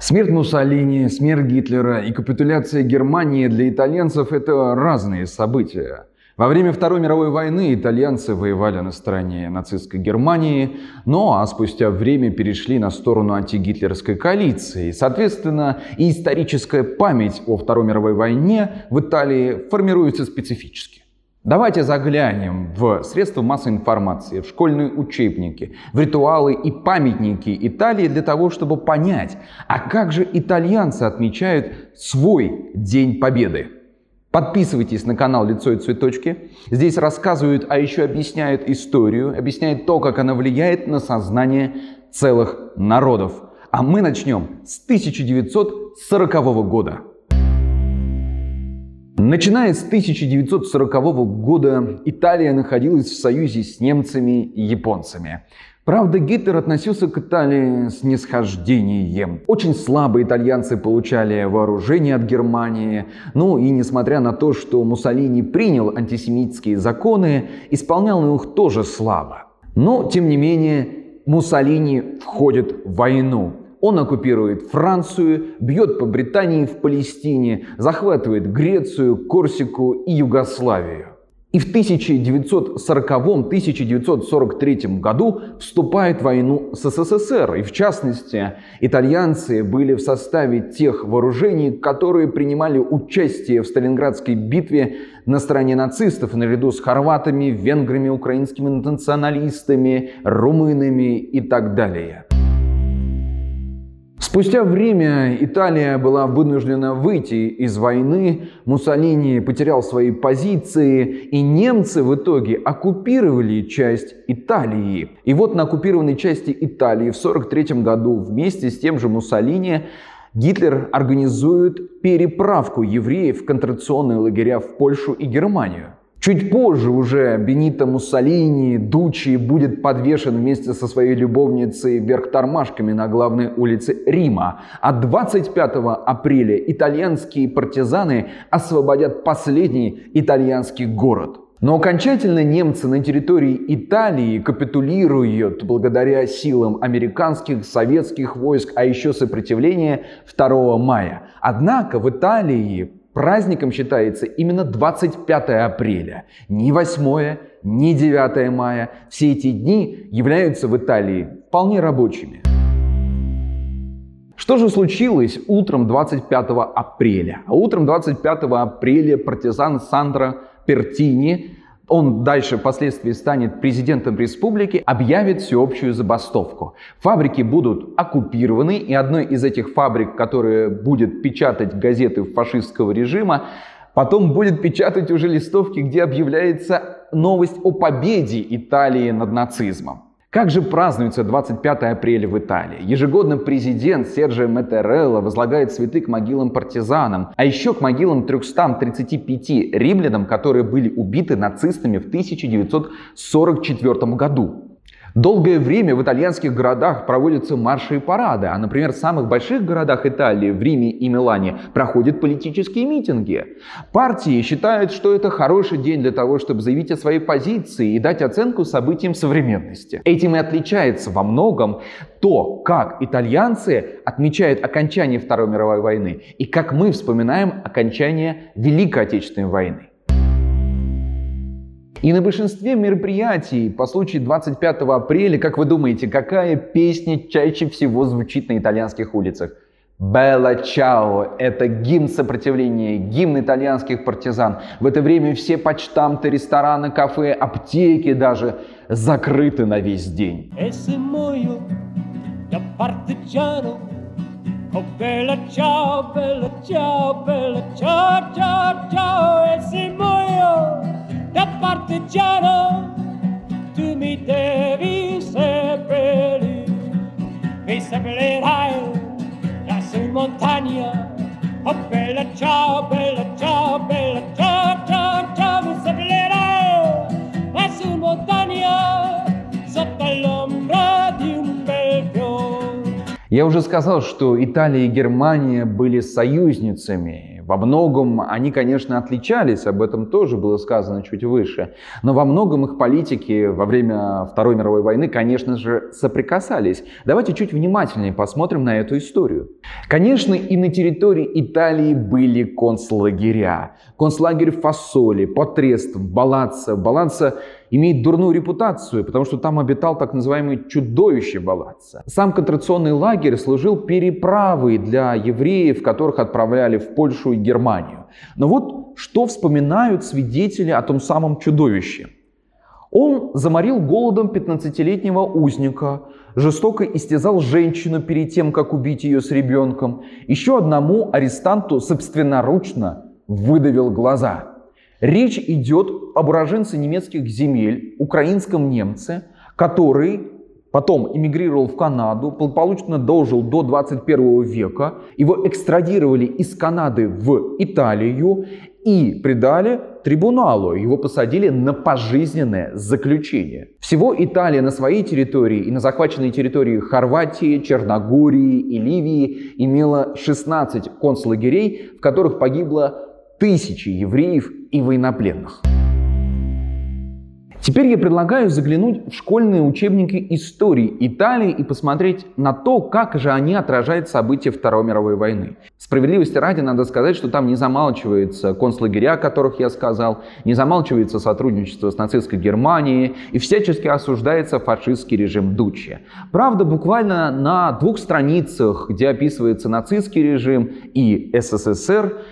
Смерть Муссолини, смерть Гитлера и капитуляция Германии для итальянцев – это разные события. Во время Второй мировой войны итальянцы воевали на стороне нацистской Германии, но а спустя время перешли на сторону антигитлеровской коалиции. Соответственно, и историческая память о Второй мировой войне в Италии формируется специфически. Давайте заглянем в средства массовой информации, в школьные учебники, в ритуалы и памятники Италии для того, чтобы понять, а как же итальянцы отмечают свой День Победы. Подписывайтесь на канал «Лицо и цветочки». Здесь рассказывают, а еще объясняют историю, объясняют то, как она влияет на сознание целых народов. А мы начнем с 1940 года. Начиная с 1940 года Италия находилась в союзе с немцами и японцами. Правда, Гитлер относился к Италии с нисхождением. Очень слабо итальянцы получали вооружение от Германии. Ну и несмотря на то, что Муссолини принял антисемитские законы, исполнял их тоже слабо. Но, тем не менее, Муссолини входит в войну. Он оккупирует Францию, бьет по Британии в Палестине, захватывает Грецию, Корсику и Югославию. И в 1940-1943 году вступает в войну с СССР. И в частности, итальянцы были в составе тех вооружений, которые принимали участие в Сталинградской битве на стороне нацистов наряду с хорватами, венграми, украинскими националистами, румынами и так далее. Спустя время Италия была вынуждена выйти из войны, Муссолини потерял свои позиции, и немцы в итоге оккупировали часть Италии. И вот на оккупированной части Италии в 1943 году вместе с тем же Муссолини Гитлер организует переправку евреев в концентрационные лагеря в Польшу и Германию. Чуть позже уже Бенито Муссолини, Дучи, будет подвешен вместе со своей любовницей вверх тормашками на главной улице Рима. А 25 апреля итальянские партизаны освободят последний итальянский город. Но окончательно немцы на территории Италии капитулируют благодаря силам американских, советских войск, а еще сопротивления 2 мая. Однако в Италии Праздником считается именно 25 апреля. Ни 8, ни 9 мая. Все эти дни являются в Италии вполне рабочими. Что же случилось утром 25 апреля? А утром 25 апреля партизан Сандро Пертини он дальше впоследствии станет президентом республики, объявит всеобщую забастовку. Фабрики будут оккупированы, и одной из этих фабрик, которая будет печатать газеты фашистского режима, потом будет печатать уже листовки, где объявляется новость о победе Италии над нацизмом. Как же празднуется 25 апреля в Италии? Ежегодно президент Серджио Метерелло возлагает цветы к могилам партизанам, а еще к могилам 335 римлянам, которые были убиты нацистами в 1944 году. Долгое время в итальянских городах проводятся марши и парады, а, например, в самых больших городах Италии, в Риме и Милане, проходят политические митинги. Партии считают, что это хороший день для того, чтобы заявить о своей позиции и дать оценку событиям современности. Этим и отличается во многом то, как итальянцы отмечают окончание Второй мировой войны и как мы вспоминаем окончание Великой Отечественной войны. И на большинстве мероприятий по случаю 25 апреля, как вы думаете, какая песня чаще всего звучит на итальянских улицах? Белла Чао – это гимн сопротивления, гимн итальянских партизан. В это время все почтамты, рестораны, кафе, аптеки даже закрыты на весь день. Oh, bella ciao, bella ciao, ciao, ciao, ciao, e se muoio da partigiano tu mi devi seppellire mi seppellirai lassù in montagna oh bella ciao bella ciao bella ciao ciao ciao mi seppellirai lassù in montagna sotto l'ombra di un bel fiore Я уже сказал, что Италия и Германия были союзницами Во многом они, конечно, отличались, об этом тоже было сказано чуть выше, но во многом их политики во время Второй мировой войны, конечно же, соприкасались. Давайте чуть внимательнее посмотрим на эту историю. Конечно, и на территории Италии были концлагеря. Концлагерь Фасоли, Потрест, Балаца. Балаца имеет дурную репутацию, потому что там обитал так называемый чудовище Балаца. Сам концентрационный лагерь служил переправой для евреев, которых отправляли в Польшу и Германию. Но вот что вспоминают свидетели о том самом чудовище. Он заморил голодом 15-летнего узника, жестоко истязал женщину перед тем, как убить ее с ребенком. Еще одному арестанту собственноручно выдавил глаза – Речь идет об уроженце немецких земель, украинском немце, который потом эмигрировал в Канаду, благополучно дожил до 21 века. Его экстрадировали из Канады в Италию и предали трибуналу. Его посадили на пожизненное заключение. Всего Италия на своей территории и на захваченной территории Хорватии, Черногории и Ливии имела 16 концлагерей, в которых погибло тысячи евреев и военнопленных. Теперь я предлагаю заглянуть в школьные учебники истории Италии и посмотреть на то, как же они отражают события Второй мировой войны. Справедливости ради надо сказать, что там не замалчивается концлагеря, о которых я сказал, не замалчивается сотрудничество с нацистской Германией и всячески осуждается фашистский режим Дуччи. Правда, буквально на двух страницах, где описывается нацистский режим и СССР,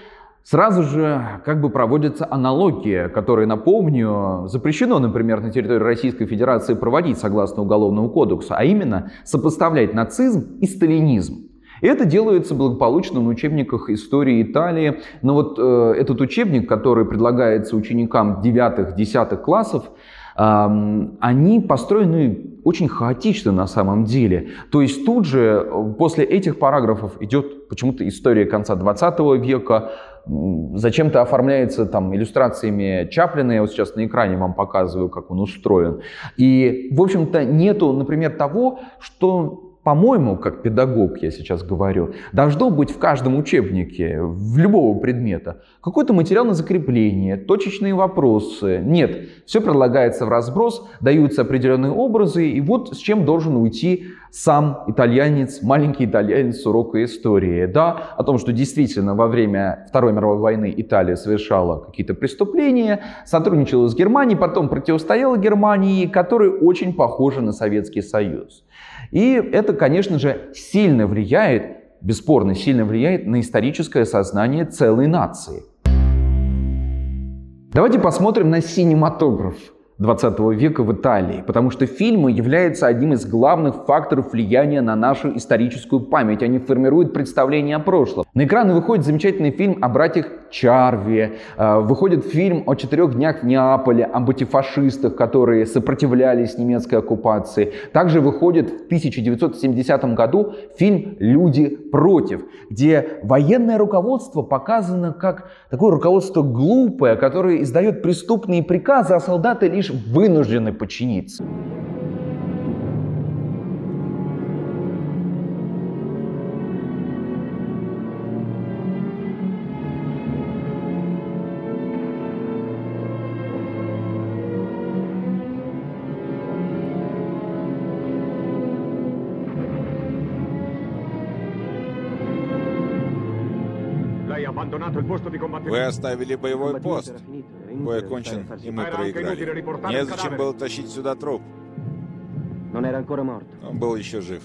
Сразу же как бы проводится аналогия, которая, напомню, запрещено, например, на территории Российской Федерации проводить согласно Уголовному кодексу, а именно сопоставлять нацизм и сталинизм. И это делается благополучно на учебниках истории Италии. Но вот э, этот учебник, который предлагается ученикам 9-10 классов, они построены очень хаотично на самом деле. То есть тут же э, после этих параграфов идет почему-то история конца 20 века, зачем-то оформляется там иллюстрациями Чаплина, я вот сейчас на экране вам показываю, как он устроен. И, в общем-то, нету, например, того, что по-моему, как педагог я сейчас говорю, должно быть в каждом учебнике, в любого предмета, какой-то материал на закрепление, точечные вопросы. Нет, все предлагается в разброс, даются определенные образы, и вот с чем должен уйти сам итальянец, маленький итальянец урока истории. Да, о том, что действительно во время Второй мировой войны Италия совершала какие-то преступления, сотрудничала с Германией, потом противостояла Германии, которая очень похожа на Советский Союз. И это, конечно же, сильно влияет, бесспорно сильно влияет на историческое сознание целой нации. Давайте посмотрим на синематограф. 20 века в Италии, потому что фильмы являются одним из главных факторов влияния на нашу историческую память. Они формируют представление о прошлом. На экраны выходит замечательный фильм о братьях Чарви, э, выходит фильм о четырех днях в Неаполе, об антифашистах, которые сопротивлялись немецкой оккупации. Также выходит в 1970 году фильм «Люди против», где военное руководство показано как такое руководство глупое, которое издает преступные приказы, а солдаты лишь вынуждены подчиниться. Вы оставили боевой пост. Бой окончен, и мы проиграли. Незачем было тащить сюда труп. Он был еще жив.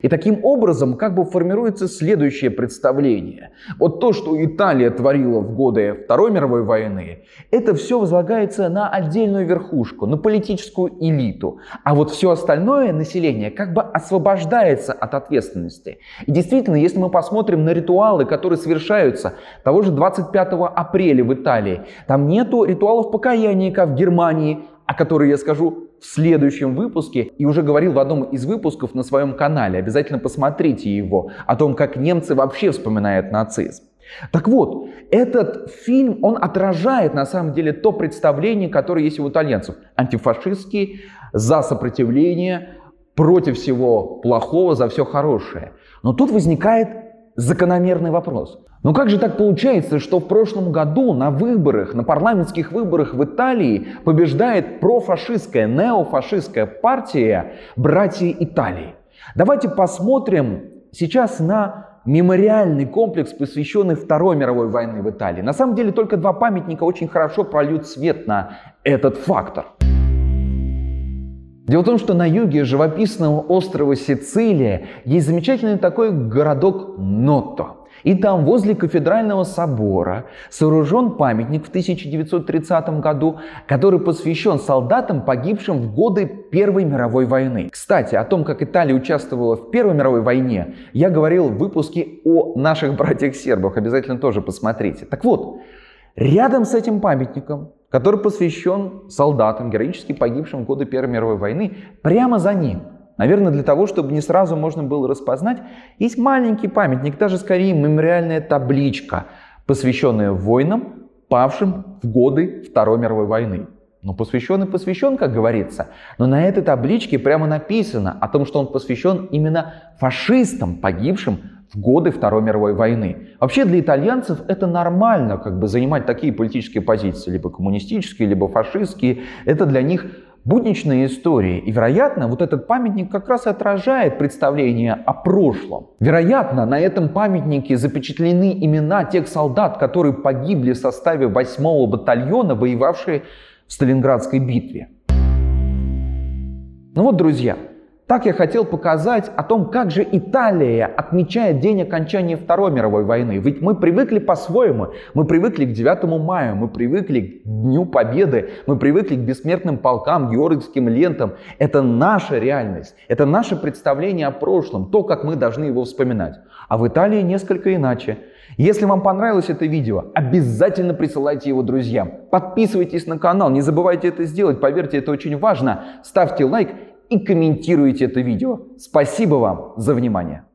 И таким образом как бы формируется следующее представление. Вот то, что Италия творила в годы Второй мировой войны, это все возлагается на отдельную верхушку, на политическую элиту. А вот все остальное население как бы освобождается от ответственности. И действительно, если мы посмотрим на ритуалы, которые совершаются того же 25 апреля в Италии, там нету ритуалов покаяния, как в Германии, о которой я скажу в следующем выпуске и уже говорил в одном из выпусков на своем канале. Обязательно посмотрите его о том, как немцы вообще вспоминают нацизм. Так вот, этот фильм, он отражает на самом деле то представление, которое есть у итальянцев. Антифашистский, за сопротивление, против всего плохого, за все хорошее. Но тут возникает закономерный вопрос. Но как же так получается, что в прошлом году на выборах, на парламентских выборах в Италии побеждает профашистская, неофашистская партия «Братья Италии»? Давайте посмотрим сейчас на мемориальный комплекс, посвященный Второй мировой войне в Италии. На самом деле только два памятника очень хорошо прольют свет на этот фактор. Дело в том, что на юге живописного острова Сицилия есть замечательный такой городок Ното. И там, возле кафедрального собора, сооружен памятник в 1930 году, который посвящен солдатам, погибшим в годы Первой мировой войны. Кстати, о том, как Италия участвовала в Первой мировой войне, я говорил в выпуске о наших братьях-сербах. Обязательно тоже посмотрите. Так вот, рядом с этим памятником, который посвящен солдатам, героически погибшим в годы Первой мировой войны, прямо за ним – Наверное, для того, чтобы не сразу можно было распознать, есть маленький памятник, даже скорее мемориальная табличка, посвященная воинам, павшим в годы Второй мировой войны. Ну, посвящен и посвящен, как говорится. Но на этой табличке прямо написано о том, что он посвящен именно фашистам, погибшим в годы Второй мировой войны. Вообще для итальянцев это нормально, как бы занимать такие политические позиции, либо коммунистические, либо фашистские. Это для них будничные истории. И, вероятно, вот этот памятник как раз отражает представление о прошлом. Вероятно, на этом памятнике запечатлены имена тех солдат, которые погибли в составе 8-го батальона, воевавшие в Сталинградской битве. Ну вот, друзья, так я хотел показать о том, как же Италия отмечает день окончания Второй мировой войны. Ведь мы привыкли по-своему. Мы привыкли к 9 мая, мы привыкли к Дню Победы, мы привыкли к бессмертным полкам, георгиевским лентам. Это наша реальность, это наше представление о прошлом, то, как мы должны его вспоминать. А в Италии несколько иначе. Если вам понравилось это видео, обязательно присылайте его друзьям. Подписывайтесь на канал, не забывайте это сделать, поверьте, это очень важно. Ставьте лайк и комментируйте это видео. Спасибо вам за внимание.